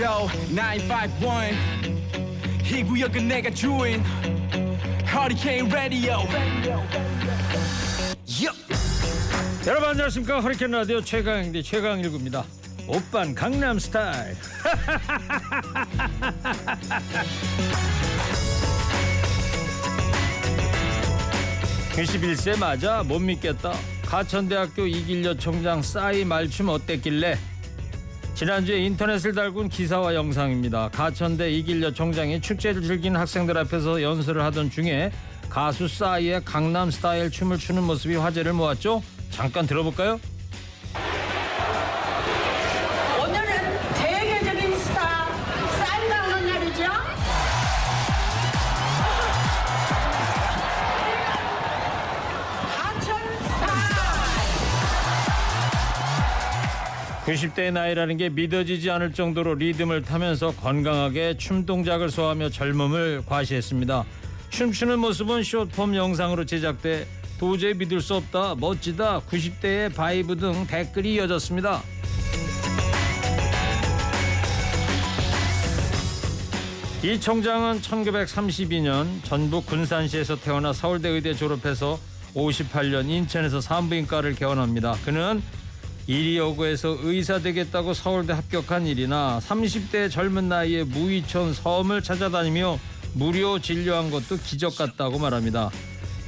Yo 951 이 구역은 내가 주인. 허리케인 라디오 여러분 안녕하십니까? 허리케인 라디오 최강인디 최강일구입니다. 오빤 강남스타일. 91세 맞아 못 믿겠다. 가천대학교 이길려 총장 싸이 말춤 어땠길래 지난주에 인터넷을 달군 기사와 영상입니다 가천대 이길려 총장이 축제를 즐기는 학생들 앞에서 연설을 하던 중에 가수 싸이의 강남 스타일 춤을 추는 모습이 화제를 모았죠 잠깐 들어볼까요? 90대의 나이라는 게 믿어지지 않을 정도로 리듬을 타면서 건강하게 춤 동작을 소화하며 젊음을 과시했습니다. 춤추는 모습은 숏폼 영상으로 제작돼 도저히 믿을 수 없다, 멋지다, 90대의 vibe 등 댓글이 이어졌습니다. 이 총장은 1932년 전북 군산시에서 태어나 서울대 의대 졸업해서 58년 인천에서 산부인과를 개원합니다. 그는 이리여고에서 의사 되겠다고 서울대 합격한 일이나 30대 젊은 나이에 무이촌 섬을 찾아다니며 무료 진료한 것도 기적 같다고 말합니다.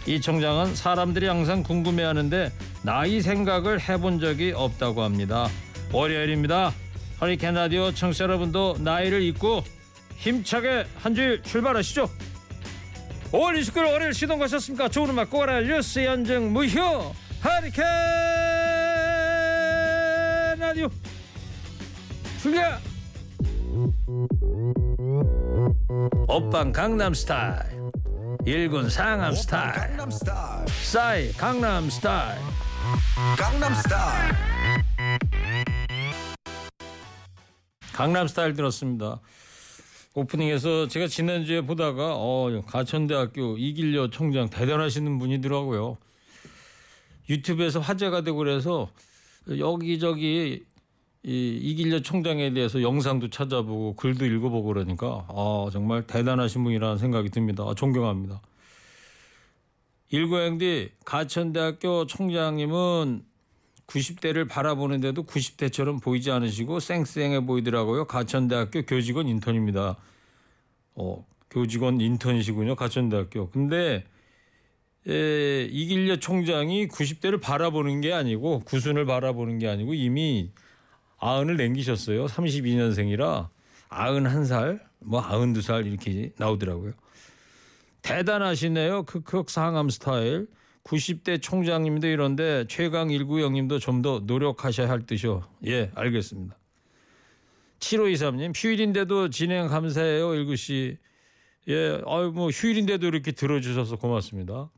이 총장은 사람들이 항상 궁금해하는데 나이 생각을 해본 적이 없다고 합니다. 월요일입니다. 허리케인 라디오 청취자 여러분도 나이를 잊고 힘차게 한 주일 출발하시죠. 5월 29일 월요일 시동 거셨습니까? 좋은 음악 꼬라 뉴스 연정 무효 허리케인 라디오 출격 오빤 강남 스타일 일군 상암 스타일 Gangnam Style, 싸이 강남 스타일 Gangnam Style. 강남 스타일 들었습니다. 오프닝에서 제가 지난주에 보다가 어, 가천대학교 이길려 총장 대단하시는 분이더라고요. 유튜브에서 화제가 되고 그래서 여기저기 이 이길려 총장에 대해서 영상도 찾아보고 글도 읽어보고 그러니까 아 정말 대단하신 분이라는 생각이 듭니다. 아, 존경합니다. 일고행디 가천대학교 총장님은 90대를 바라보는데도 90대처럼 보이지 않으시고 쌩쌩해 보이더라고요. 가천대학교 교직원 인턴입니다. 어, 교직원 인턴이시군요. 가천대학교. 근데 에, 이길려 총장이 90대를 바라보는 게 아니고 구순을 바라보는 게 아니고 이미 아흔을 남기셨어요. 32년생이라 아흔 살, 뭐 아흔 살 이렇게 나오더라고요. 대단하시네요. 크크 상암 스타일. 90대 총장님도 이런데 최강 1구 형님도 좀 더 노력하셔야 할 듯이요. 예, 알겠습니다. 7523님 휴일인데도 진행 감사해요. 1구 씨. 예, 아유 뭐 휴일인데도 이렇게 들어주셔서 고맙습니다.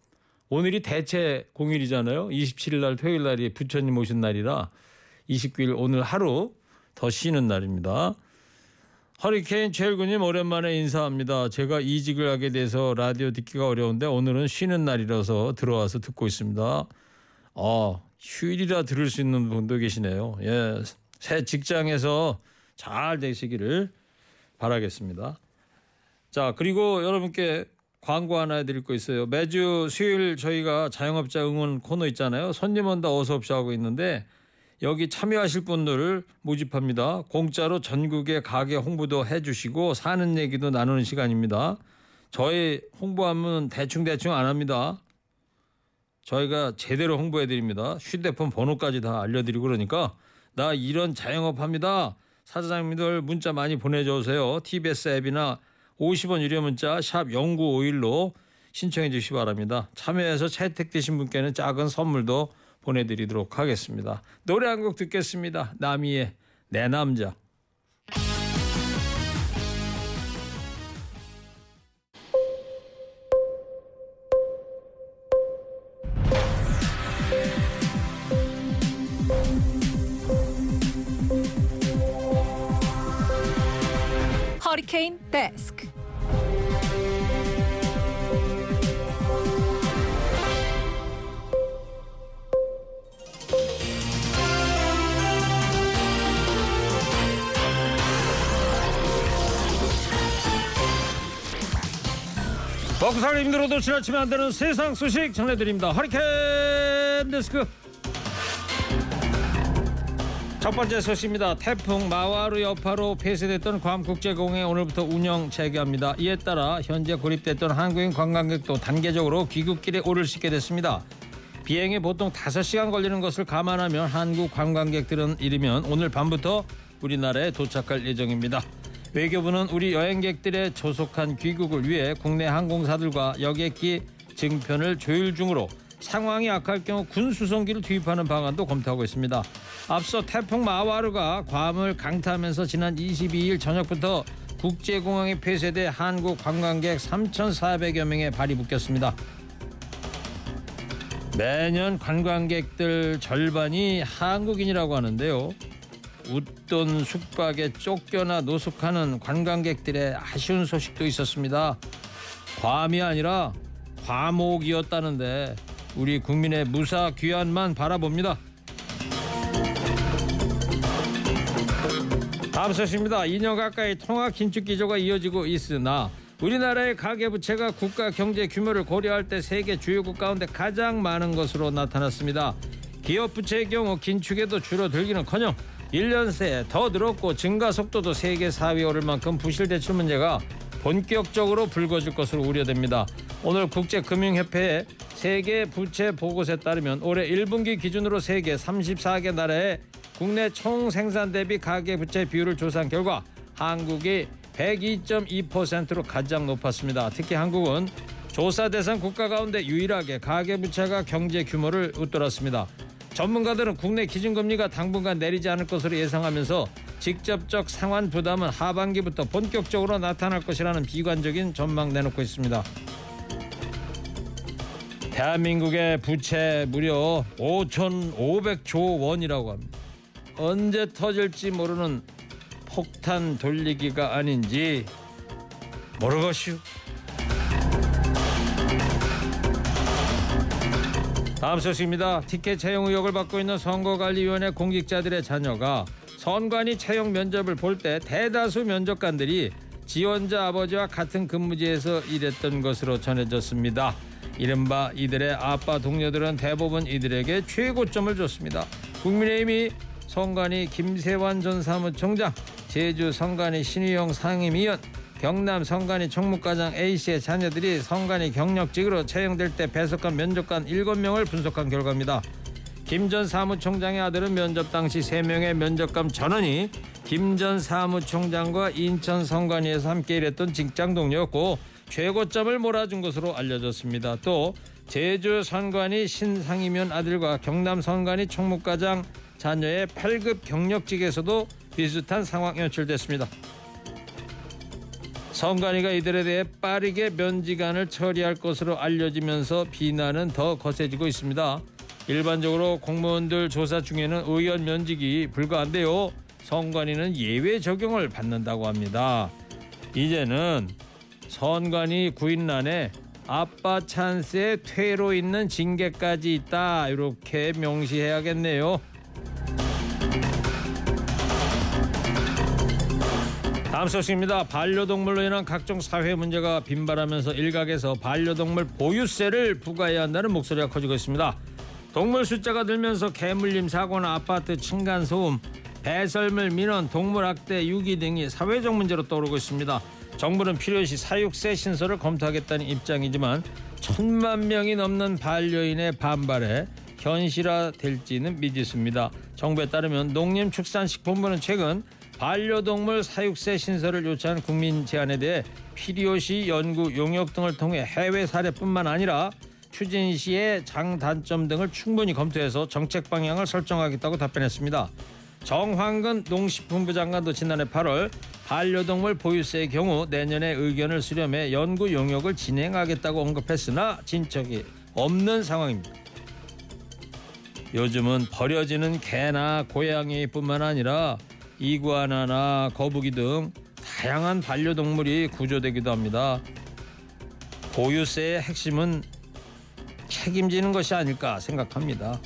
오늘이 대체 공휴일이잖아요. 27일 날 토요일 날이 부처님 오신 날이라 29일 오늘 하루 더 쉬는 날입니다. 허리케인 최일구님 오랜만에 인사합니다. 제가 이직을 하게 돼서 라디오 듣기가 어려운데 오늘은 쉬는 날이라서 들어와서 듣고 있습니다. 아 휴일이라 들을 수 있는 분도 계시네요. 예, 새 직장에서 잘 되시기를 바라겠습니다. 자 그리고 여러분께 광고 하나 해드릴 거 있어요. 매주 수요일 저희가 자영업자 응원 코너 있잖아요. 손님 온다 어서 옵시 하고 있는데 여기 참여하실 분들을 모집합니다. 공짜로 전국의 가게 홍보도 해주시고 사는 얘기도 나누는 시간입니다. 저희 홍보하면 대충대충 안 합니다. 저희가 제대로 홍보해 드립니다. 휴대폰 번호까지 다 알려드리고 그러니까 나 이런 자영업 합니다. 사장님들 문자 많이 보내주세요. TBS 앱이나 50원 유료 문자 샵 0951로 신청해 주시기 바랍니다. 참여해서 채택되신 분께는 작은 선물도 보내드리도록 하겠습니다. 노래 한 곡 듣겠습니다. 나미의 내 남자. 먹고 살기 힘들어도 지나치면 안 되는 세상 소식 전해드립니다. 허리케인 데스크. 첫 번째 소식입니다. 태풍 마와루 여파로 폐쇄됐던 괌 국제공항에 오늘부터 운영 재개합니다. 이에 따라 현재 고립됐던 한국인 관광객도 단계적으로 귀국길에 오를 수 있게 됐습니다. 비행에 보통 5시간 걸리는 것을 감안하면 한국 관광객들은 이르면 오늘 밤부터 우리나라에 도착할 예정입니다. 외교부는 우리 여행객들의 조속한 귀국을 위해 국내 항공사들과 여객기 증편을 조율 중으로 상황이 악할 경우 군 수송기를 투입하는 방안도 검토하고 있습니다. 앞서 태풍 마와르가 괌을 강타하면서 지난 22일 저녁부터 국제공항에 폐쇄돼 한국 관광객 3,400여 명의 발이 묶였습니다. 매년 관광객들 절반이 한국인이라고 하는데요. 웃돈 숙박에 쫓겨나 노숙하는 관광객들의 아쉬운 소식도 있었습니다. 괌이 아니라 과목이었다는데 우리 국민의 무사 귀환만 바라봅니다. 다음 소식입니다. 2년 가까이 통화 긴축 기조가 이어지고 있으나 우리나라의 가계 부채가 국가 경제 규모를 고려할 때 세계 주요국 가운데 가장 많은 것으로 나타났습니다. 기업 부채의 경우 긴축에도 줄어들기는커녕 1년 새에 더 늘었고 증가 속도도 세계 4위에 오를 만큼 부실 대출 문제가 본격적으로 불거질 것으로 우려됩니다. 오늘 국제금융협회의 세계 부채 보고서에 따르면 올해 1분기 기준으로 세계 34개 나라의 국내 총 생산 대비 가계 부채 비율을 조사한 결과 한국이 102.2%로 가장 높았습니다. 특히 한국은 조사 대상 국가 가운데 유일하게 가계 부채가 경제 규모를 웃돌았습니다. 전문가들은 국내 기준금리가 당분간 내리지 않을 것으로 예상하면서 직접적 상환 부담은 하반기부터 본격적으로 나타날 것이라는 비관적인 전망 내놓고 있습니다. 대한민국의 부채 무려 5,500조 원이라고 합니다. 언제 터질지 모르는 폭탄 돌리기가 아닌지 모르겠슈. 다음 소식입니다. 티켓 채용 의혹을 받고 있는 선거관리위원회 공직자들의 자녀가 선관위 채용 면접을 볼 때 대다수 면접관들이 지원자 아버지와 같은 근무지에서 일했던 것으로 전해졌습니다. 이른바 이들의 아빠 동료들은 대부분 이들에게 최고점을 줬습니다. 국민의힘이 선관위 김세환 전 사무총장, 제주 선관위 신의용 상임위원, 경남 성관이 총무과장 A씨의 자녀들이 성관이 경력직으로 채용될 때 배석한 면접관 7명을 분석한 결과입니다. 김 전 사무총장의 아들은 면접 당시 3명의 면접관 전원이 김 전 사무총장과 인천 성관위에서 함께 일했던 직장 동료였고 최고점을 몰아준 것으로 알려졌습니다. 또 제주 선관위 신상이면 아들과 경남 선관위 총무과장 자녀의 8급 경력직에서도 비슷한 상황 연출됐습니다. 성관이가 이들에 대해 빠르게 면직안을 처리할 것으로 알려지면서 비난은 더 거세지고 있습니다. 일반적으로 공무원들 조사 중에는 의원 면직이 불가한데요. 선관위는 예외 적용을 받는다고 합니다. 이제는 선관위 구인란에 아빠 찬스에 퇴로 있는 징계까지 있다 이렇게 명시해야겠네요. 다음 소식입니다. 반려동물로 인한 각종 사회 문제가 빈발하면서 일각에서 반려동물 보유세를 부과해야 한다는 목소리가 커지고 있습니다. 동물 숫자가 늘면서 개물림 사고나 아파트 층간 소음, 배설물 민원, 동물 학대, 유기 등이 사회적 문제로 떠오르고 있습니다. 정부는 필요시 사육세 신설을 검토하겠다는 입장이지만 천만 명이 넘는 반려인의 반발에 현실화 될지는 미지수입니다. 정부에 따르면 농림축산식품부는 최근 반려동물 사육세 신설을 요청한 국민 제안에 대해 필요시 연구 용역 등을 통해 해외 사례뿐만 아니라 추진 시의 장단점 등을 충분히 검토해서 정책 방향을 설정하겠다고 답변했습니다. 정황근 농식품부 장관도 지난해 8월 반려동물 보유세의 경우 내년에 의견을 수렴해 연구 용역을 진행하겠다고 언급했으나 진척이 없는 상황입니다. 요즘은 버려지는 개나 고양이뿐만 아니라 이구아나나 거북이 등 다양한 반려동물이 구조되기도 합니다. 보유세의 핵심은 책임지는 것이 아닐까 생각합니다.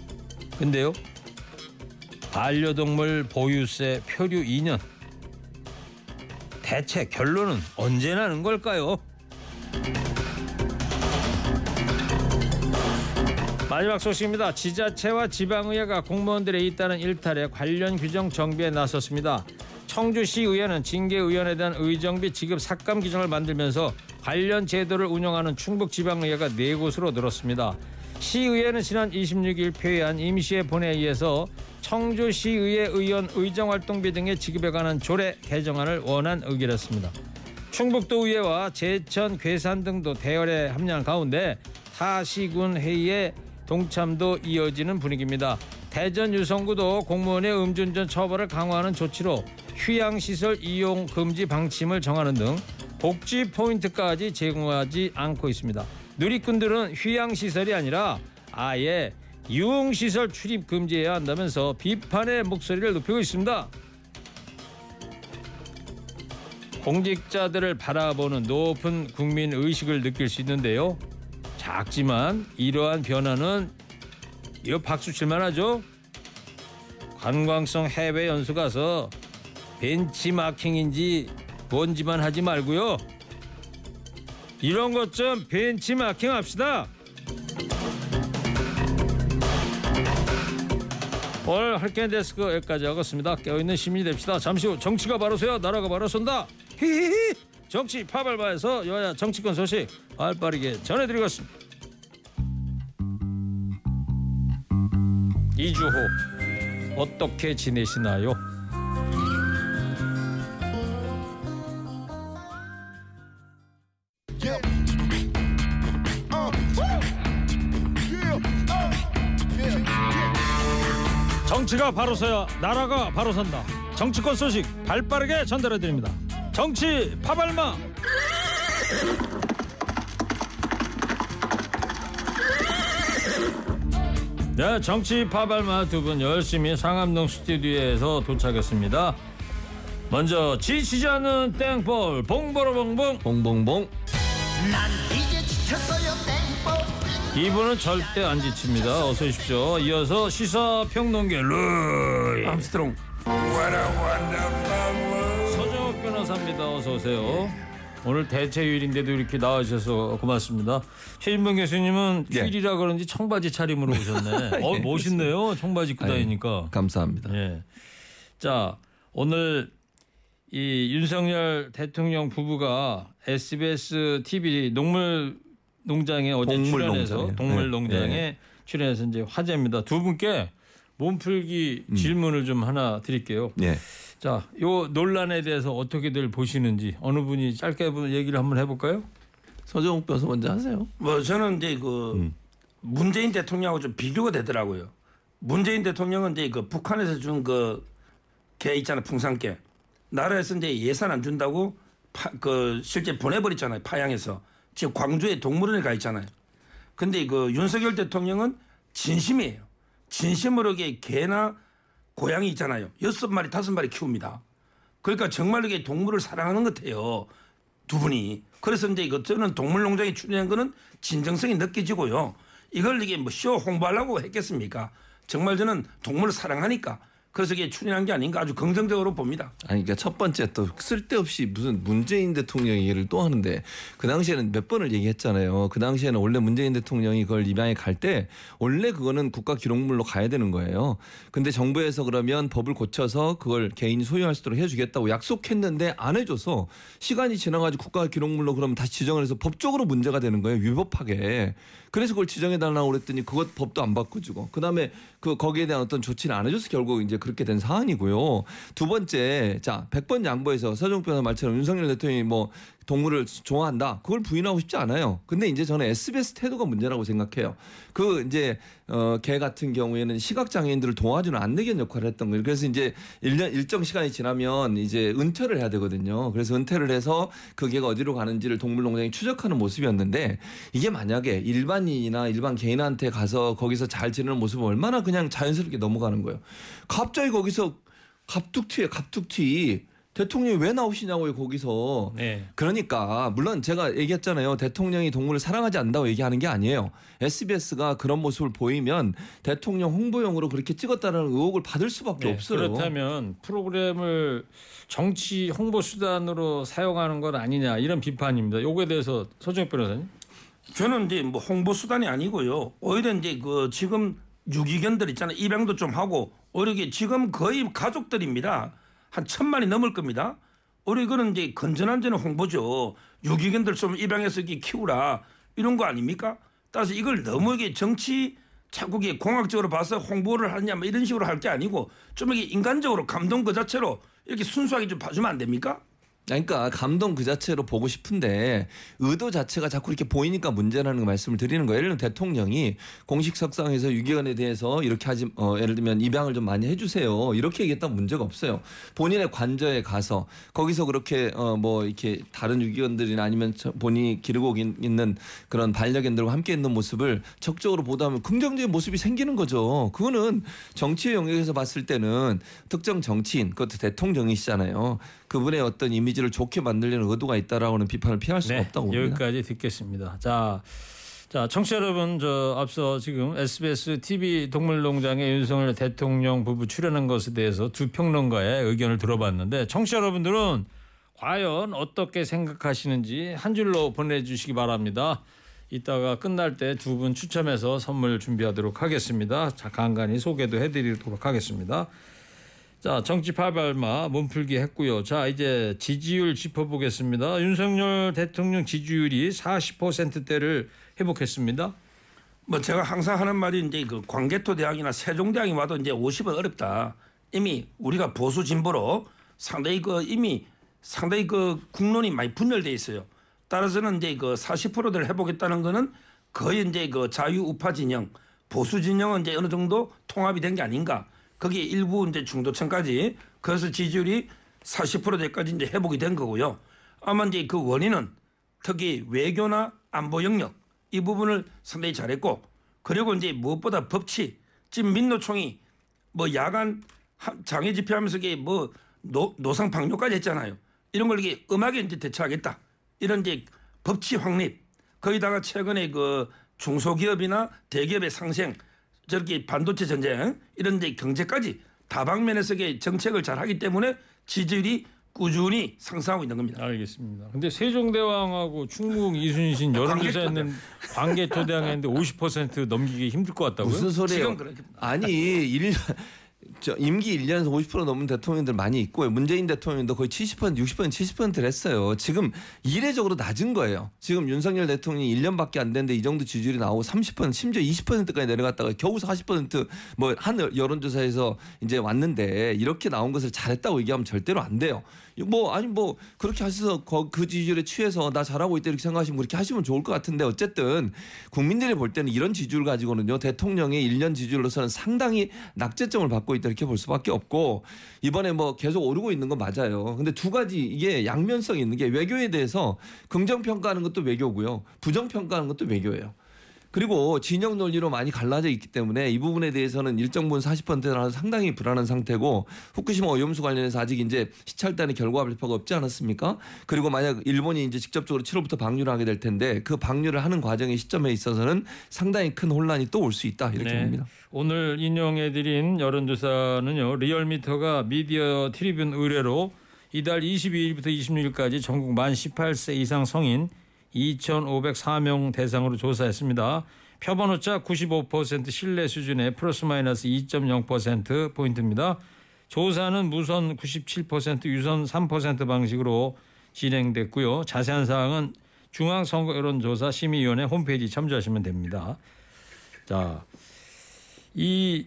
근데요, 반려동물 보유세 표류 2년 대체 결론은 언제 나는 걸까요? 마지막 소식입니다. 지자체와 지방의회가 공무원들의 잇따른 일탈에 관련 규정 정비에 나섰습니다. 청주시의회는 징계의원에 대한 의정비 지급 삭감 규정을 만들면서 관련 제도를 운영하는 충북지방의회가 네 곳으로 늘었습니다. 시의회는 지난 26일 폐회한 임시회 본회의에서 청주시의회 의원 의정활동비 등의 지급에 관한 조례 개정안을 원안 의결했습니다. 충북도의회와 제천, 괴산 등도 대열에 합류한 가운데 타 시군 회의에 동참도 이어지는 분위기입니다. 대전 유성구도 공무원의 음주운전 처벌을 강화하는 조치로 휴양시설 이용 금지 방침을 정하는 등 복지 포인트까지 제공하지 않고 있습니다. 누리꾼들은 휴양시설이 아니라 아예 유흥시설 출입 금지해야 한다면서 비판의 목소리를 높이고 있습니다. 공직자들을 바라보는 높은 국민 의식을 느낄 수 있는데요. 작지만 이러한 변화는 이거 박수 칠만 하죠. 관광성 해외 연수 가서 벤치마킹인지 뭔지만 하지 말고요. 이런 것 좀 벤치마킹 합시다. 오늘 할겐 데스크 여기까지 하겠습니다. 깨어있는 시민이 됩시다. 잠시 후 정치가 바로 서야 나라가 바로 쏜다. 히히히 정치 파발바에서 여야 정치권 소식 발빠르게 전해드리겠습니다. 2주 후 어떻게 지내시나요? Uh. Uh. 정치가 바로 서야 나라가 바로 선다. 정치권 소식 발빠르게 전달해 드립니다. 정치 파발마. 네, 정치 파발마 두 분 열심히 상암동 스튜디오에서 도착했습니다. 먼저 지치지 않는 땡벌 봉보로 봉봉 봉봉봉 난 이제 지쳤어요 땡벌 이분은 절대 안 지칩니다. 어서 오십시오. 이어서 시사 평론계 루이 암스트롱 서정욱 변호사입니다. 어서 오세요. 오늘 대체휴일인데도 이렇게 나와주셔서 고맙습니다. 최인봉 교수님은 예. 휴일이라 그런지 청바지 차림으로 오셨네. 어 멋있네요. 청바지 입고 다니니까. 감사합니다. 예. 자 오늘 이 윤석열 대통령 부부가 SBS TV 농물 농장에 어제 동물 출연해서 농장이요. 동물 네. 농장에 네. 출연해서 이제 화제입니다. 두 분께 몸풀기 음. 질문을 좀 하나 드릴게요. 예. 자, 요 논란에 대해서 어떻게들 보시는지 어느 분이 짧게 얘기를 한번 해볼까요? 서정욱 변호사 먼저 하세요. 뭐 저는 이제 그 문재인 대통령하고 좀 비교가 되더라고요. 문재인 대통령은 이제 그 북한에서 준 그 개 있잖아요 풍산개 나라에서 이제 예산 안 준다고 파, 그 실제 보내버렸잖아요 파양에서 지금 광주에 동물원에 가 있잖아요. 근데 그 윤석열 대통령은 진심이에요. 진심으로 개나 고양이 있잖아요. 여섯 마리 다섯 마리 키웁니다. 그러니까 정말 이게 동물을 사랑하는 것 같아요. 두 분이. 그래서 이제 이거 저는 동물농장에 출연한 거는 진정성이 느껴지고요. 이걸 이게 뭐 쇼 홍보하려고 했겠습니까? 정말 저는 동물을 사랑하니까 그래서 이게 출연한 게 아닌가 아주 긍정적으로 봅니다. 아니 그러니까 첫 번째 또 쓸데없이 무슨 문재인 대통령 얘기를 또 하는데 그 당시에는 몇 번을 얘기했잖아요. 그 당시에는 원래 문재인 대통령이 그걸 입양에 갈 때 원래 그거는 국가 기록물로 가야 되는 거예요. 근데 정부에서 그러면 법을 고쳐서 그걸 개인이 소유할 수 있도록 해주겠다고 약속했는데 안 해줘서 시간이 지나가지고 국가 기록물로 그러면 다시 지정을 해서 법적으로 문제가 되는 거예요. 위법하게. 그래서 그걸 지정해 달라고 그랬더니 그것 법도 안 바꿔주고 그다음에 그 거기에 대한 어떤 조치를 안 해줘서 결국 이제 그렇게 된 사안이고요. 두 번째 자 100번 양보해서 서정 변호사 말처럼 윤석열 대통령이 뭐 동물을 좋아한다. 그걸 부인하고 싶지 않아요. 근데 이제 저는 SBS 태도가 문제라고 생각해요. 그 이제 어 개 같은 경우에는 시각 장애인들을 도와주는 안내견 역할을 했던 거예요. 그래서 이제 일년 일정 시간이 지나면 이제 은퇴를 해야 되거든요. 그래서 은퇴를 해서 그 개가 어디로 가는지를 동물농장이 추적하는 모습이었는데 이게 만약에 일반인이나 일반 개인한테 가서 거기서 잘 지내는 모습은 얼마나 그냥 자연스럽게 넘어가는 거예요. 갑자기 거기서 갑툭튀에 갑툭튀 대통령이 왜 나오시냐고요 거기서 네. 그러니까 물론 제가 얘기했잖아요. 대통령이 동물을 사랑하지 않는다고 얘기하는 게 아니에요. SBS가 그런 모습을 보이면 대통령 홍보용으로 그렇게 찍었다는 의혹을 받을 수밖에 네, 없어요. 그렇다면 프로그램을 정치 홍보 수단으로 사용하는 것 아니냐 이런 비판입니다. 요거에 대해서 서정욱 변호사님. 저는 이제 뭐 홍보 수단이 아니고요. 오히려 이제 그 지금 유기견들 있잖아요. 입양도 좀 하고 오히려 지금 거의 가족들입니다. 한 천만이 넘을 겁니다. 오히려 이거는 이제 건전한지는 홍보죠. 유기견들 좀 입양해서 키우라 이런 거 아닙니까? 따라서 이걸 너무 이게 정치 자꾸 이게 공학적으로 봐서 홍보를 하냐 뭐 이런 식으로 할 게 아니고 좀 이게 인간적으로 감동 그 자체로 이렇게 순수하게 좀 봐주면 안 됩니까? 그러니까 감동 그 자체로 보고 싶은데 의도 자체가 자꾸 이렇게 보이니까 문제라는 거 말씀을 드리는 거예요. 예를 들면 대통령이 공식 석상에서 유기견에 대해서 이렇게 하지 어, 예를 들면 입양을 좀 많이 해주세요. 이렇게 얘기했다면 문제가 없어요. 본인의 관저에 가서 거기서 그렇게 어, 뭐 이렇게 다른 유기견들이나 아니면 저- 본인이 기르고 있- 있는 그런 반려견들과 함께 있는 모습을 적극적으로 보다하면 긍정적인 모습이 생기는 거죠. 그거는 정치의 영역에서 봤을 때는 특정 정치인 그것도 대통령이시잖아요. 그분의 어떤 이미지를 좋게 만들려는 의도가 있다라고는 비판을 피할 수가 네, 없다고 봅니다. 여기까지 듣겠습니다. 자, 자, 청취자 여러분, 저 앞서 지금 SBS TV 동물농장에 윤석열 대통령 부부 출연한 것에 대해서 두 평론가의 의견을 들어봤는데 청취자 여러분들은 과연 어떻게 생각하시는지 한 줄로 보내주시기 바랍니다. 이따가 끝날 때 두 분 추첨해서 선물 준비하도록 하겠습니다. 자, 간간히 소개도 해드리도록 하겠습니다. 자, 정치 파발마 몸풀기 했고요. 자, 이제 지지율 짚어보겠습니다. 윤석열 대통령 지지율이 40%대를 회복했습니다. 뭐 제가 항상 하는 말이 이제 그 광개토 대학이나 세종대학이 와도 이제 50은 어렵다. 이미 우리가 보수 진보로 상당히 그 이미 상당히 그 국론이 많이 분열돼 있어요. 따라서는 이제 그 40%대를 해보겠다는 거는 거의 이제 그 자유 우파 진영, 보수 진영은 이제 어느 정도 통합이 된 게 아닌가. 거기에 일부 이제 중도층까지 그래서 지지율이 40%대까지 이제 회복이 된 거고요. 아마 이제 그 원인은 특히 외교나 안보 영역 이 부분을 상당히 잘했고 그리고 이제 무엇보다 법치 지금 민노총이 뭐 야간 하- 장애 집회하면서 이게 뭐 노, 노상 방뇨까지 했잖아요. 이런 걸 이게 음악에 이제 대처하겠다. 이런 이제 법치 확립 거기다가 최근에 그 중소기업이나 대기업의 상생 저렇게 반도체 전쟁 이런 이제 경제까지 다방면에서 이게 정책을 잘 하기 때문에 지지율이 꾸준히 상승하고 있는 겁니다. 알겠습니다. 근데 세종대왕하고 충북 이순신 여론조사 했는 광개토대왕 했는데 50% 넘기기 힘들 것 같다고요? 무슨 소리예요? 지금 그렇게- 아니 일 저 임기 1년에서 50% 넘는 대통령들 많이 있고요. 문재인 대통령도 거의 70% 60% 70%를 했어요. 지금 이례적으로 낮은 거예요. 지금 윤석열 대통령이 1년밖에 안 됐는데 이 정도 지지율이 나오고 30% 심지어 20%까지 내려갔다가 겨우 40%뭐 한 여론조사에서 이제 왔는데 이렇게 나온 것을 잘했다고 얘기하면 절대로 안 돼요. 뭐 아니 뭐 그렇게 하셔서 거- 그 지지율에 취해서 나 잘하고 있다 이렇게 생각하시면 그렇게 하시면 좋을 것 같은데 어쨌든 국민들이 볼 때는 이런 지지율 가지고는요 대통령의 1년 지지율로서는 상당히 낙제점을 받고 있다 이렇게 볼 수밖에 없고 이번에 뭐 계속 오르고 있는 건 맞아요. 근데 두 가지 이게 양면성이 있는 게 외교에 대해서 긍정 평가하는 것도 외교고요 부정 평가하는 것도 외교예요. 그리고 진영 논리로 많이 갈라져 있기 때문에 이 부분에 대해서는 일정 부분 40%라는 상당히 불안한 상태고 후쿠시마 오염수 관련해서 아직 이제 시찰단의 결과 발표가 없지 않았습니까? 그리고 만약 일본이 이제 직접적으로 7월부터 방류를 하게 될 텐데 그 방류를 하는 과정의 시점에 있어서는 상당히 큰 혼란이 또 올 수 있다 이렇게 네. 봅니다. 오늘 인용해드린 여론조사는요 리얼미터가 미디어 트리뷴 의뢰로 이달 22일부터 26일까지 전국 만 18세 이상 성인 2,504명 대상으로 조사했습니다. 표본 오차 95% 신뢰 수준의 플러스 마이너스 2.0% 포인트입니다. 조사는 무선 97% 유선 3% 방식으로 진행됐고요. 자세한 사항은 중앙선거 여론조사 심의위원회 홈페이지 참조하시면 됩니다. 자, 이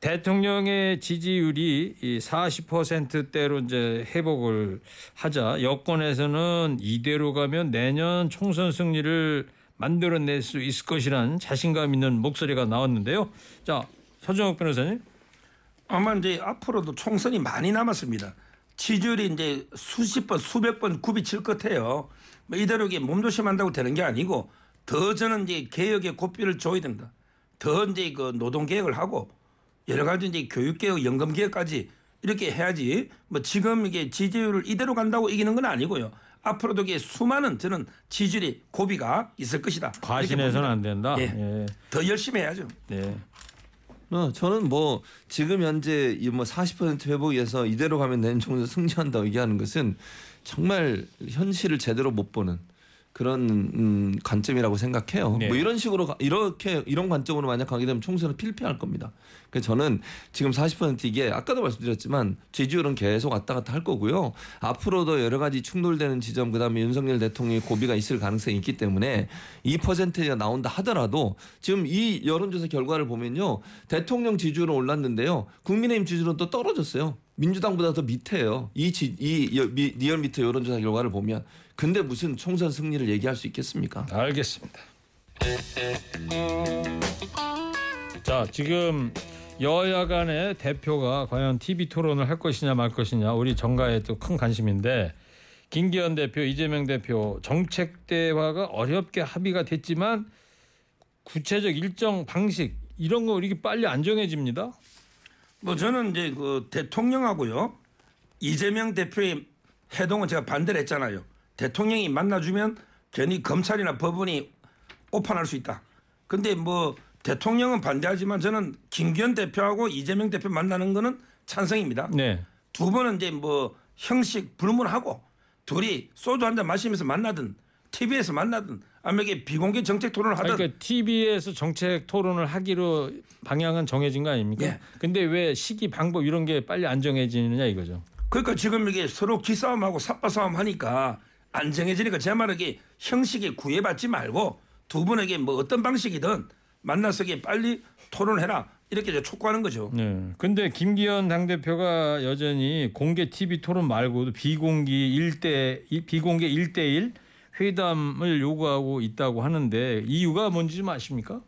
대통령의 지지율이 이 40%대로 이제 회복을 하자 여권에서는 이대로 가면 내년 총선 승리를 만들어낼 수 있을 것이라는 자신감 있는 목소리가 나왔는데요. 자, 서정욱 변호사님. 아마 이제 앞으로도 총선이 많이 남았습니다. 지지율이 이제 수십 번, 수백 번 굽이 칠것 같아요. 뭐 이대로 이게 몸조심한다고 되는 게 아니고 더 저는 이제 개혁의 고삐를 줘야 된다. 더 이제 그 노동 개혁을 하고 여러 가지 이제 교육 개혁, 연금 개혁까지 이렇게 해야지. 뭐 지금 이게 지지율을 이대로 간다고 이기는 건 아니고요. 앞으로도 이게 수많은 저는 지지율이 고비가 있을 것이다. 과신해서는. 안 된다. 예. 예. 더 열심히 해야죠. 네. 어, 저는 뭐 지금 현재 이뭐40% 회복에서 이대로 가면 내년 총선 승리한다고 얘기하는 것은 정말 현실을 제대로 못 보는 그런 음, 관점이라고 생각해요. 네. 뭐 이런 식으로 가- 이렇게 이런 관점으로 만약 가게 되면 총선은 필패할 겁니다. 그래서 저는 지금 40% 이게 아까도 말씀드렸지만 지지율은 계속 왔다 갔다 할 거고요. 앞으로도 여러 가지 충돌되는 지점 그다음에 윤석열 대통령의 고비가 있을 가능성이 있기 때문에 2%가 나온다 하더라도 지금 이 여론조사 결과를 보면요. 대통령 지지율은 올랐는데요. 국민의힘 지지율은 또 떨어졌어요. 민주당보다 더 밑에요. 이, 지, 이 리얼미터 여론조사 결과를 보면 근데 무슨 총선 승리를 얘기할 수 있겠습니까? 알겠습니다. 자, 지금 여야 간의 대표가 과연 TV 토론을 할 것이냐 말 것이냐 우리 정가에 또 큰 관심인데 김기현 대표, 이재명 대표 정책 대화가 어렵게 합의가 됐지만 구체적 일정 방식 이런 거 이렇게 빨리 안 정해집니다. 뭐 저는 이제 그 대통령하고요 이재명 대표의 해동은 제가 반대를 했잖아요. 대통령이 만나주면 괜히 검찰이나 법원이 오판할 수 있다. 근데 뭐 대통령은 반대하지만 저는 김기현 대표하고 이재명 대표 만나는 거는 찬성입니다. 네. 두 번은 이제 뭐 형식 불문하고 둘이 소주 한 잔 마시면서 만나든 TV에서 만나든 아니면 비공개 정책 토론을 하든 그러니까 TV에서 정책 토론을 하기로 방향은 정해진 거 아닙니까? 예. 근데 왜 시기 방법 이런 게 빨리 안 정해지느냐 이거죠. 그러니까 지금 이게 서로 기싸움하고 삽바싸움 하니까 안 정해지니까 제 이게 형식에 구애받지 말고 두 분에게 뭐 어떤 방식이든 만나서 빨리 토론해라 이렇게 이제 촉구하는 거죠. 네. 근데 김기현 당 대표가 여전히 공개 TV 토론 말고도 비공개 1대 비공개 1대1 회담을 요구하고 있다고 하는데 이유가 뭔지 좀 아십니까?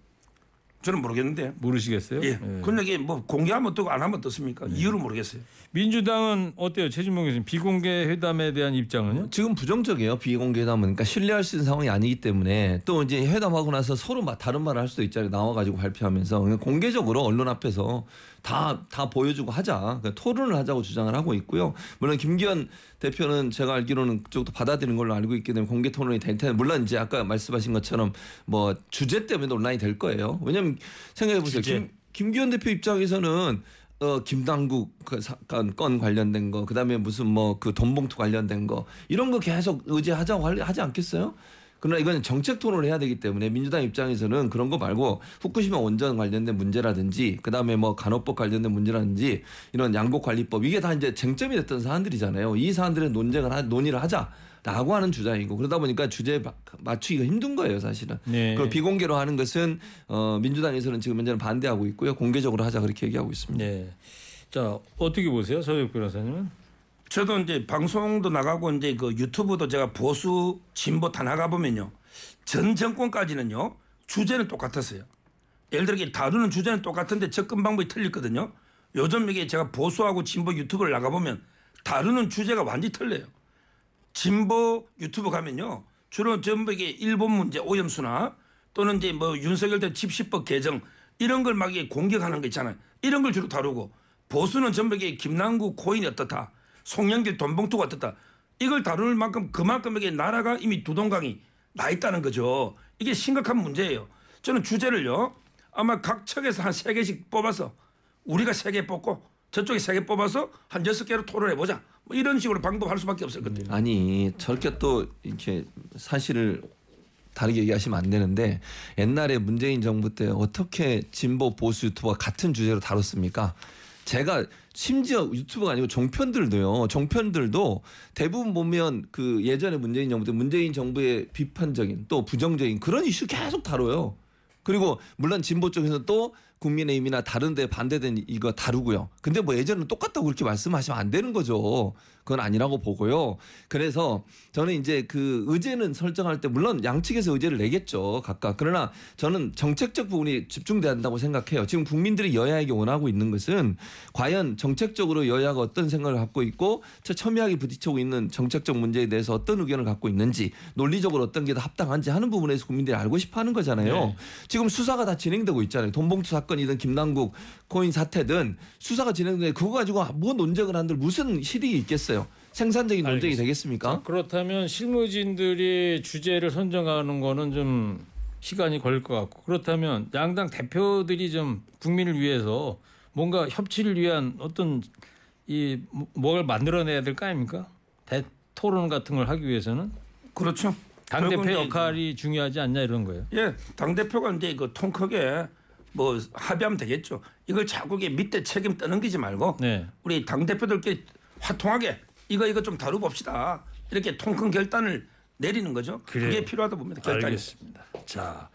저는 모르겠는데. 모르시겠어요? 예. 네. 근데 이게 뭐 공개하면 뜨고 안 하면 떴습니까? 이유를 모르겠어요. 민주당은 어때요? 최진봉 교수님 비공개 회담에 대한 입장은요? 지금 부정적이에요. 비공개 회담은 그러니까 신뢰할 수 있는 상황이 아니기 때문에 또 이제 회담하고 나서 서로 마- 다른 말을 할 수도 있잖아요. 나와 가지고 발표하면서 그냥 공개적으로 언론 앞에서 다 다 보여주고 하자. 그러니까 토론을 하자고 주장을 하고 있고요. 물론 김기현 대표는 제가 알기로는 그쪽도 받아들이는 걸로 알고 있기 때문에 공개 토론이 될 텐데 물론 이제 아까 말씀하신 것처럼 뭐 주제 때문에 논란이 될 거예요. 왜냐하면 생각해 보세요. 김, 김기현 대표 입장에서는 어 김당국 그 사건 건 관련된 거 그다음에 무슨 뭐 그 돈봉투 관련된 거 이런 거 계속 의제하자고 할- 하지 않겠어요? 그러나 이건 정책 토론을 해야 되기 때문에 민주당 입장에서는 그런 거 말고 후쿠시마 원전 관련된 문제라든지 그다음에 뭐 간호법 관련된 문제라든지 이런 양곡 관리법 이게 다 이제 쟁점이 됐던 사안들이잖아요. 이 사안들의 논쟁을 하, 논의를 하자 라고 하는 주장이고 그러다 보니까 주제 마- 맞추기가 힘든 거예요, 사실은. 네. 그걸 비공개로 하는 것은 어 민주당에서는 지금 현재는 반대하고 있고요. 공개적으로 하자 그렇게 얘기하고 있습니다. 네. 자 어떻게 보세요, 서혁 변호사님은? 저도 이제 방송도 나가고 이제 그 유튜브도 제가 보수 진보 다 나가 보면요. 전 정권까지는요. 주제는 똑같았어요. 예를 들어 다루는 주제는 똑같은데 접근 방법이 틀렸거든요. 요즘 이게 제가 보수하고 진보 유튜브를 나가 보면 다루는 주제가 완전히 틀려요. 진보 유튜브 가면요. 주로 전부 이게 일본 문제 오염수나 또는 이제 뭐 윤석열 대 집시법 개정 이런 걸막 이게 공격하는 거 있잖아요. 이런 걸 주로 다루고 보수는 전부 이게 김남국 코인이 어떻다. 송영길 돈봉투가 어떻다. 이걸 다룰 만큼 그만큼 이게 나라가 이미 두동강이 나 있다는 거죠. 이게 심각한 문제예요. 저는 주제를요. 아마 각 척에서 한 세 개씩 뽑아서 우리가 세 개 뽑고 저쪽에 세 개 뽑아서 한 여섯 개로 토론해 보자. 뭐 이런 식으로 방법할 수밖에 없을 것 같아요. 아니 저렇게 또 이렇게 사실을 다르게 얘기하시면 안 되는데 옛날에 문재인 정부 때 어떻게 진보 보수 유튜버가 같은 주제로 다뤘습니까? 제가 심지어 유튜브가 아니고 종편들도요. 종편들도 대부분 보면 그 예전에 문재인 정부 때 문재인 정부의 비판적인 또 부정적인 그런 이슈 계속 다뤄요. 그리고 물론 진보 쪽에서 또 국민의힘이나 다른 데 반대된 이거 다루고요. 근데 뭐 예전은 똑같다고 그렇게 말씀하시면 안 되는 거죠. 그건 아니라고 보고요. 그래서 저는 이제 그 의제는 설정할 때 물론 양측에서 의제를 내겠죠. 각각. 그러나 저는 정책적 부분이 집중돼야 한다고 생각해요. 지금 국민들이 여야에게 원하고 있는 것은 과연 정책적으로 여야가 어떤 생각을 갖고 있고 저 첨예하게 부딪히고 있는 정책적 문제에 대해서 어떤 의견을 갖고 있는지 논리적으로 어떤 게 더 합당한지 하는 부분에서 국민들이 알고 싶어 하는 거잖아요. 네. 지금 수사가 다 진행되고 있잖아요. 돈봉투 사건 이든 김남국 코인 사태든 수사가 진행되는데 그거 가지고 뭐 논쟁을 한들 무슨 실익이 있겠어요. 생산적인 논쟁이 알겠습니다. 되겠습니까? 자, 그렇다면 실무진들이 주제를 선정하는 거는 좀 시간이 걸릴 것 같고 그렇다면 양당 대표들이 좀 국민을 위해서 뭔가 협치를 위한 어떤 이 뭐- 뭘 만들어내야 될 거 아닙니까? 대 토론 같은 걸 하기 위해서는 그렇죠. 당 대표 역할이 중요하지 않냐 이런 거예요. 예, 당 대표가 이제 그 통 크게 뭐 합의하면 되겠죠. 이걸 이게 밑에 책임 떠넘기지 말고 네. 우리 당 대표들끼리 화통하게 이거 이거 좀 다뤄봅시다. 이렇게 통큰 결단을 내리는 거죠. 그 그래요. 게 필요하다 봅니다. 결단이. 알겠습니다. 자,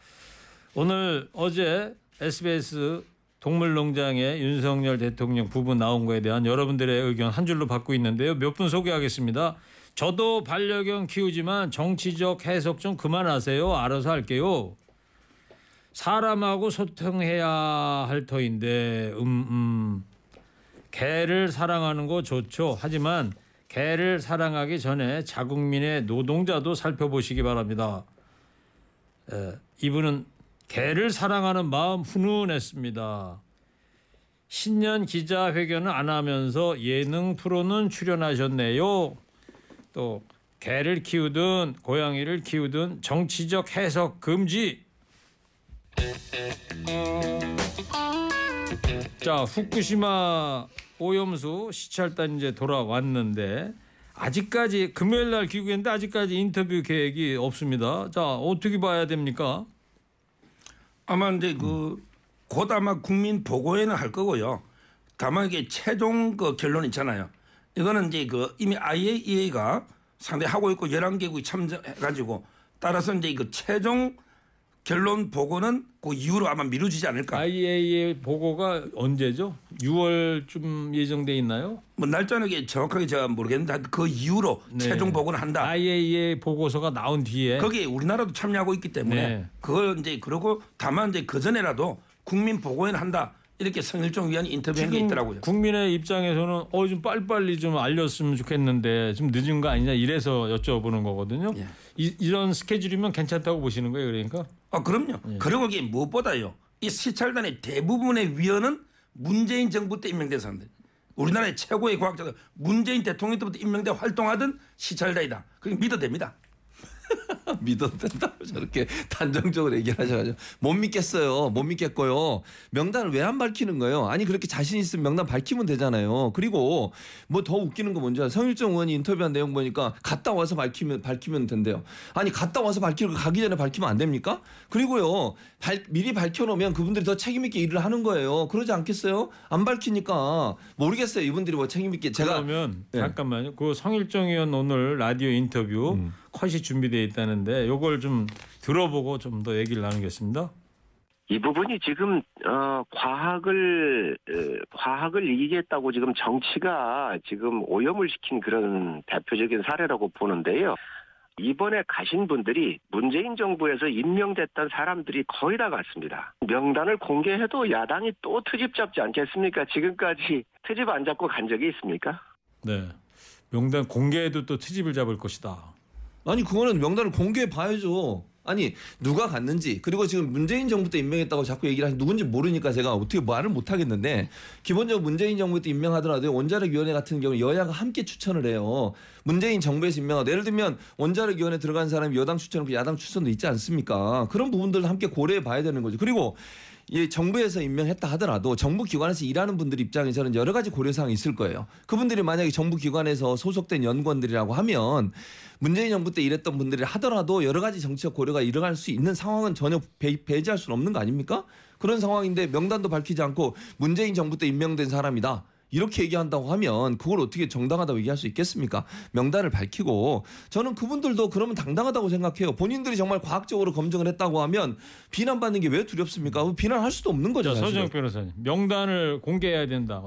오늘 어제 SBS 동물농장에 윤석열 대통령 부부 나온 거에 대한 여러분들의 의견 한 줄로 받고 있는데요. 몇 분 소개하겠습니다. 저도 반려견 키우지만 정치적 해석 좀 그만하세요. 알아서 할게요. 사람하고 소통해야 할 터인데 음, 음. 개를 사랑하는 거 좋죠. 하지만 개를 사랑하기 전에 자국민의 노동자도 살펴보시기 바랍니다. 에, 이분은 개를 사랑하는 마음 훈훈했습니다. 신년 기자회견을 안 하면서 예능 프로는 출연하셨네요. 또 개를 키우든 고양이를 키우든 정치적 해석 금지. 자 후쿠시마 오염수 시찰단 이제 돌아왔는데 아직까지 금요일 날 귀국했는데 아직까지 인터뷰 계획이 없습니다. 자 어떻게 봐야 됩니까? 아마 이제 그곧 아마 국민 보고회는 할 거고요. 다만 이게 최종 그 결론 있잖아요. 이거는 이제 그 이미 IAEA가 상당히 하고 있고 11개국이 참여해가지고 따라서 이제 그 최종 결론 보고는 그 이후로 아마 미뤄지지 않을까. IAEA 보고가 언제죠? 6월쯤 예정돼 있나요? 뭐 날짜는 정확하게 제가 모르겠는데 그 이후로 네. 최종 보고는 한다. IAEA 보고서가 나온 뒤에 거기에 우리나라도 참여하고 있기 때문에 네. 그걸 이제 그러고 다만 이제 그 전에라도 국민 보고회는 한다. 이렇게 성일종 위원이 인터뷰한 게 있더라고요. 국민의 입장에서는 어 좀 빨리빨리 좀 알렸으면 좋겠는데 좀 늦은 거 아니냐 이래서 여쭤보는 거거든요. 예. 이, 이런 스케줄이면 괜찮다고 보시는 거예요, 그러니까? 아 그럼요. 예. 그리고 이게 무엇보다요. 이 시찰단의 대부분의 위원은 문재인 정부 때 임명된 사람들. 우리나라의 최고의 과학자들 문재인 대통령 때부터 임명돼 활동하던 시찰단이다. 그게 믿어도 됩니다. 믿어도 된다고 저렇게 단정적으로 얘기를 하셔가지고 못 믿겠어요. 못 믿겠고요. 명단을 왜 안 밝히는 거예요? 아니 그렇게 자신 있으면 명단 밝히면 되잖아요. 그리고 뭐 더 웃기는 거 뭔지 알아요? 성일정 의원이 인터뷰한 내용 보니까 갔다 와서 밝히면 밝히면 된대요. 아니 갔다 와서 밝히고 가기 전에 밝히면 안 됩니까? 그리고요 발- 미리 밝혀놓으면 그분들이 더 책임 있게 일을 하는 거예요. 그러지 않겠어요? 안 밝히니까 모르겠어요. 이분들이 뭐 책임 있게 제가 그러면 네. 잠깐만요. 그 성일정 의원 오늘 라디오 인터뷰 음. 컷이 준비되어 있다는데 요걸 좀 들어보고 좀 더 얘기를 나누겠습니다. 이 부분이 지금 어 과학을 어, 과학을 이기겠다고 지금 정치가 지금 오염을 시킨 그런 대표적인 사례라고 보는데요. 이번에 가신 분들이 문재인 정부에서 임명됐던 사람들이 거의 다 갔습니다. 명단을 공개해도 야당이 또 트집 잡지 않겠습니까? 지금까지 트집 안 잡고 간 적이 있습니까? 네. 명단 공개해도 또 트집을 잡을 것이다. 아니 그거는 명단을 공개해 봐야죠. 아니 누가 갔는지 그리고 지금 문재인 정부 때 임명했다고 자꾸 얘기를 하시 누군지 모르니까 제가 어떻게 말을 못 하겠는데 기본적으로 문재인 정부 때 임명하더라도 원자력위원회 같은 경우 여야가 함께 추천을 해요. 문재인 정부에서 임명하고 예를 들면 원자력위원회 들어간 사람이 여당 추천하고 야당 추천도 있지 않습니까? 그런 부분들을 함께 고려해 봐야 되는 거죠. 그리고 이 정부에서 임명했다 하더라도 정부 기관에서 일하는 분들 입장에서는 여러 가지 고려 사항이 있을 거예요. 그분들이 만약에 정부 기관에서 소속된 연구원들이라고 하면 문재인 정부 때 일했던 분들이 하더라도 여러 가지 정치적 고려가 일어날 수 있는 상황은 전혀 배, 배제할 수는 없는 거 아닙니까? 그런 상황인데 명단도 밝히지 않고 문재인 정부 때 임명된 사람이다. 이렇게 얘기한다고 하면 그걸 어떻게 정당하다고 얘기할 수 있겠습니까? 명단을 밝히고 저는 그분들도 그러면 당당하다고 생각해요. 본인들이 정말 과학적으로 검증을 했다고 하면 비난받는 게 왜 두렵습니까? 비난할 수도 없는 거죠. 서정 변호사님. 명단을 공개해야 된다.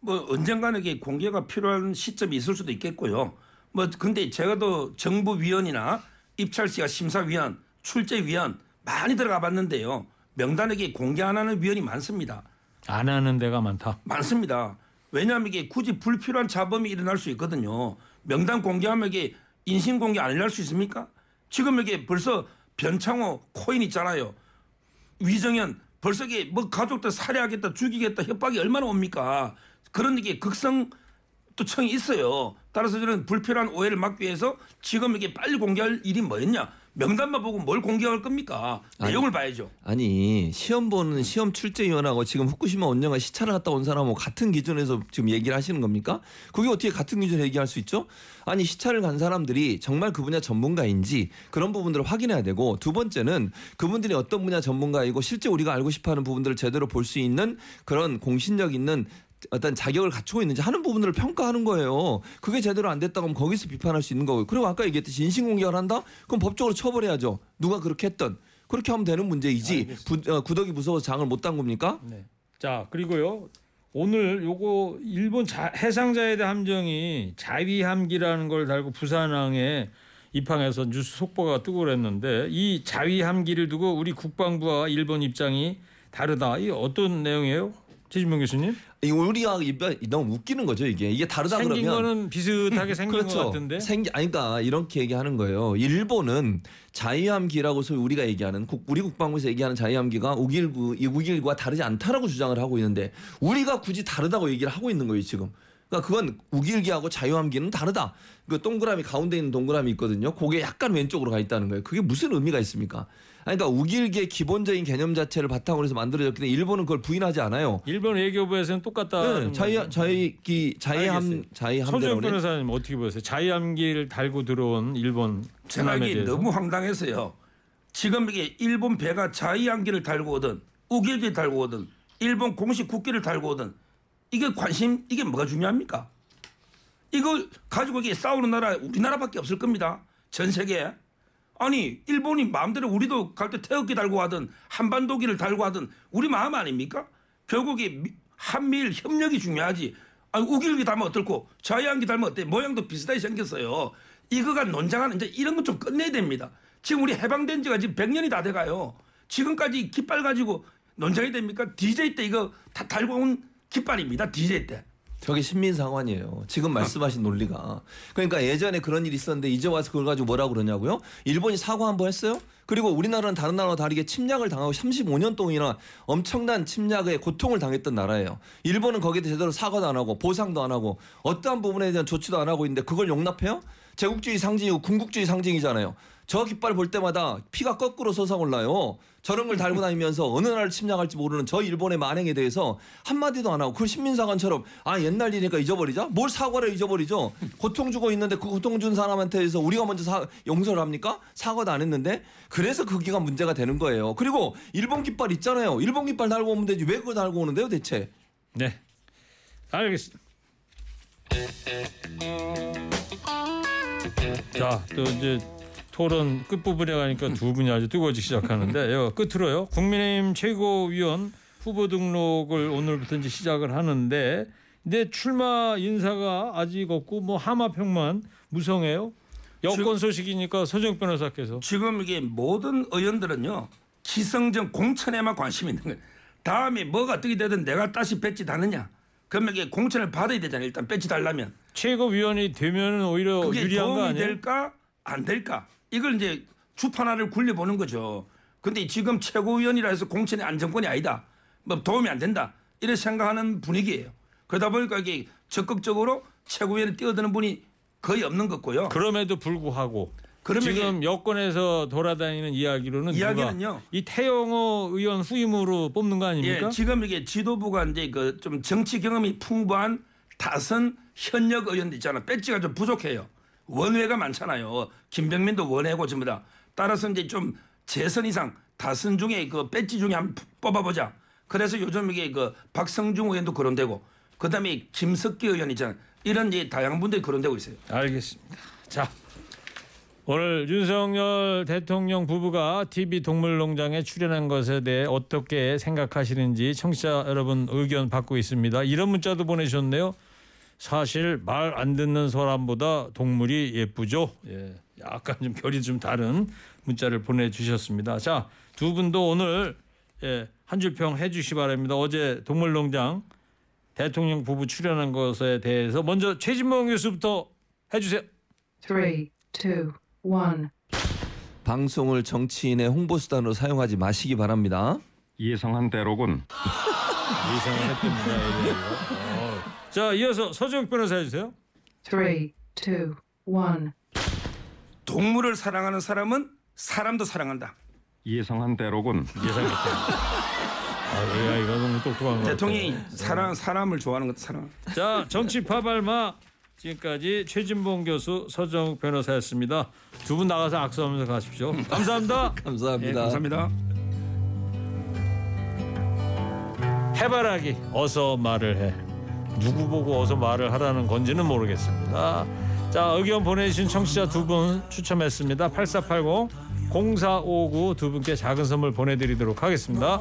뭐 언젠가는 이게 공개가 필요한 시점이 있을 수도 있겠고요. 뭐 근데 제가 또 정부 위원이나 입찰시가 심사위원, 출제위원 많이 들어가 봤는데요. 명단에게 공개 안 하는 위원이 많습니다. 안 하는 데가 많다. 많습니다. 왜냐하면 이게 굳이 불필요한 자범이 일어날 수 있거든요. 명단 공개하면 이게 인신 공개 안 일어날 수 있습니까? 지금 이게 벌써 변창호 코인 있잖아요. 위정현 벌써 이게 뭐 가족들 살해하겠다 죽이겠다 협박이 얼마나 옵니까? 그런 이게 극성 또 청이 있어요. 따라서 저는 불필요한 오해를 막기 위해서 지금 이게 빨리 공개할 일이 뭐였냐? 명단만 보고 뭘 공개할 겁니까? 내용을 봐야죠. 아니 시험 보는 시험 출제위원하고 지금 후쿠시마 원전과 시찰을 갔다 온 사람하고 같은 기준에서 지금 얘기를 하시는 겁니까? 그게 어떻게 같은 기준을 얘기할 수 있죠? 아니 시찰을 간 사람들이 정말 그 분야 전문가인지 그런 부분들을 확인해야 되고 두 번째는 그분들이 어떤 분야 전문가이고 실제 우리가 알고 싶어하는 부분들을 제대로 볼 수 있는 그런 공신력 있는 어떤 자격을 갖추고 있는지 하는 부분들을 평가하는 거예요. 그게 제대로 안 됐다고 하면 거기서 비판할 수 있는 거고요. 그리고 아까 얘기했듯이 인신공격을 한다? 그럼 법적으로 처벌해야죠. 누가 그렇게 했던. 그렇게 하면 되는 문제이지. 부, 어, 구덕이 무서워서 장을 못 담굽니까? 네. 자 그리고요 오늘 요거 일본 자, 해상자위대 함정이 자위함기라는 걸 달고 부산항에 입항해서 뉴스 속보가 뜨고 그랬는데 이 자위함기를 두고 우리 국방부와 일본 입장이 다르다. 이 어떤 내용이에요? 최진명 교수님? 이 우리가 이번- 너무 웃기는 거죠 이게 이게 다르다 생긴 그러면 거는 비슷하게 생긴 것 같은데. 생기 아니 그러니까 이렇게 얘기하는 거예요. 일본은 자위함기라고 소위 우리가 얘기하는 국, 우리 국방부에서 얘기하는 519이 519가 다르지 않다라고 주장을 하고 있는데 우리가 굳이 다르다고 얘기를 하고 있는 거예요 지금. 그러니까 그건 우길기하고 자유함기는 다르다. 그 동그라미 가운데 있는 동그라미 있거든요. 그게 약간 왼쪽으로 가 있다는 거예요. 그게 무슨 의미가 있습니까? 아니, 그러니까 우길기의 기본적인 개념 자체를 바탕으로 해서 만들어졌기 때문에 일본은 그걸 부인하지 않아요. 일본 외교부에서는 똑같다. 네, 자위함 알겠어요. 자위함 서정 대로는 변호사님 어떻게 보세요? 자위함기를 달고 들어온 일본 대해서. 너무 황당해서요. 지금 이게 일본 배가 자위함기를 달고 오든 우길기 달고 오든 일본 공식 국기를 달고 오든 이게 관심 이게 뭐가 중요합니까? 이거 가지고 이게 싸우는 나라 우리나라밖에 없을 겁니다. 전 세계에. 아니 일본이 마음대로 우리도 갈 때 태극기 달고 하든 한반도기를 달고 하든 우리 마음 아닙니까? 결국에 미- 한미일 협력이 중요하지. 아니 우길기 달면 어떨고 자유한기 달면 어때? 모양도 비슷하게 생겼어요. 이거가 논쟁하는 이제 이런 건 좀 끝내야 됩니다. 지금 우리 해방된 지가 지금 100년이 다 돼가요. 지금까지 깃발 가지고 논쟁이 됩니까? DJ 때 이거 다 달고 온 깃발입니다. DJ 때. 저게 신민상환이에요. 지금 말씀하신 논리가. 그러니까 예전에 그런 일이 있었는데 이제 와서 그걸 가지고 뭐라고 그러냐고요? 일본이 사과 한 번 했어요? 그리고 우리나라는 다른 나라와 다르게 침략을 당하고 35년 동안이나 엄청난 침략의 고통을 당했던 나라예요. 일본은 거기에 제대로 사과도 안 하고 보상도 안 하고 어떠한 부분에 대한 조치도 안 하고 있는데 그걸 용납해요? 제국주의 상징이고 군국주의 상징이잖아요. 저 깃발 볼 때마다 피가 거꾸로 솟아올라요. 저런 걸 달고 다니면서 어느 나라를 침략할지 모르는 저 일본의 만행에 대해서 한마디도 안 하고 그 신민사관처럼 아 옛날 일이니까 잊어버리자? 뭘 사과를 잊어버리죠? 고통 주고 있는데 그 고통 준 사람한테 해서 우리가 먼저 사, 용서를 합니까? 사과도 안 했는데 그래서 그기가 문제가 되는 거예요. 그리고 일본 깃발 있잖아요. 일본 깃발 달고 오면 되지 왜 그걸 달고 오는데요 대체? 네. 알겠습니다. 자, 또 이제 토론 끝부분에 가니까 두 분이 아주 뜨거워지기 시작하는데 요 끝으로요. 국민의힘 최고위원 후보 등록을 오늘부터 이제 시작을 하는데 근데 출마 인사가 아직 없고 뭐 하마평만 무성해요. 여권 소식이니까 서정 변호사께서 지금 이게 모든 의원들은요 기성전 공천에만 관심이 있는 거예요. 다음에 뭐가 뜨게 되든 내가 다시 배지 다느냐. 그러면 이게 공천을 받아야 되잖아요. 일단 배지 달라면 최고위원이 되면 오히려 그게 유리한 거 도움이 아니에요? 될까 안 될까 이걸 이제 주판 하나를 굴려보는 거죠. 근데 지금 최고위원이라 해서 공천의 안정권이 아니다. 뭐 도움이 안 된다. 이렇게 생각하는 분위기예요. 그러다 보니까 이게 적극적으로 최고위원에 뛰어드는 분이 거의 없는 것 같고요. 그럼에도 불구하고 지금 여권에서 돌아다니는 이야기로는 이야기는요. 이 태영호 의원 후임으로 뽑는 거 아닙니까? 예, 지금 이게 지도부가 이제 그 좀 정치 경험이 풍부한 다선 현역 의원들 있잖아. 배지가 좀 부족해요. 원외가 많잖아요. 김병민도 원외고 전부 다. 따라서 이제 좀 재선 이상 다선 중에 그 배지 중에 한번 뽑아보자. 그래서 요즘 이게 그 박성중 의원도 거론되고 그다음에 김석기 의원 있잖아. 이런 이제 다양한 분들이 거론되고 있어요. 알겠습니다. 자, 오늘 윤석열 대통령 부부가 TV 동물농장에 출연한 것에 대해 어떻게 생각하시는지 청취자 여러분 의견 받고 있습니다. 이런 문자도 보내주셨네요. 사실 말 안 듣는 사람보다 동물이 예쁘죠. 예, 약간 좀 결이 좀 다른 문자를 보내주셨습니다. 자, 두 분도 오늘 예, 한 줄 평 해주시 기 바랍니다. 어제 동물농장 대통령 부부 출연한 것에 대해서 먼저 최진봉 교수부터 해주세요. Three, two, one. 방송을 정치인의 홍보 수단으로 사용하지 마시기 바랍니다. 예상한 대로군. 예상을 했습니다. 어. 자, 이어서 서정 변호사 해주세요. Three, two, one. 동물을 사랑하는 사람은 사람도 사랑한다. 예상한 대로군. 예상했다. 아, AI가 너무 똑똑한 거 대통령이 사람 사람을 좋아하는 것도 사랑. 자, 정치 파발마 지금까지 최진봉 교수, 서정욱 변호사였습니다. 두 분 나가서 악수하면서 가십시오. 감사합니다. 감사합니다. 예, 감사합니다. 해바라기 어서 말을 해. 누구 보고 어서 말을 하라는 건지는 모르겠습니다. 자, 의견 보내주신 청취자 두 분 추첨했습니다. 8480, 0459 두 분께 작은 선물 보내드리도록 하겠습니다.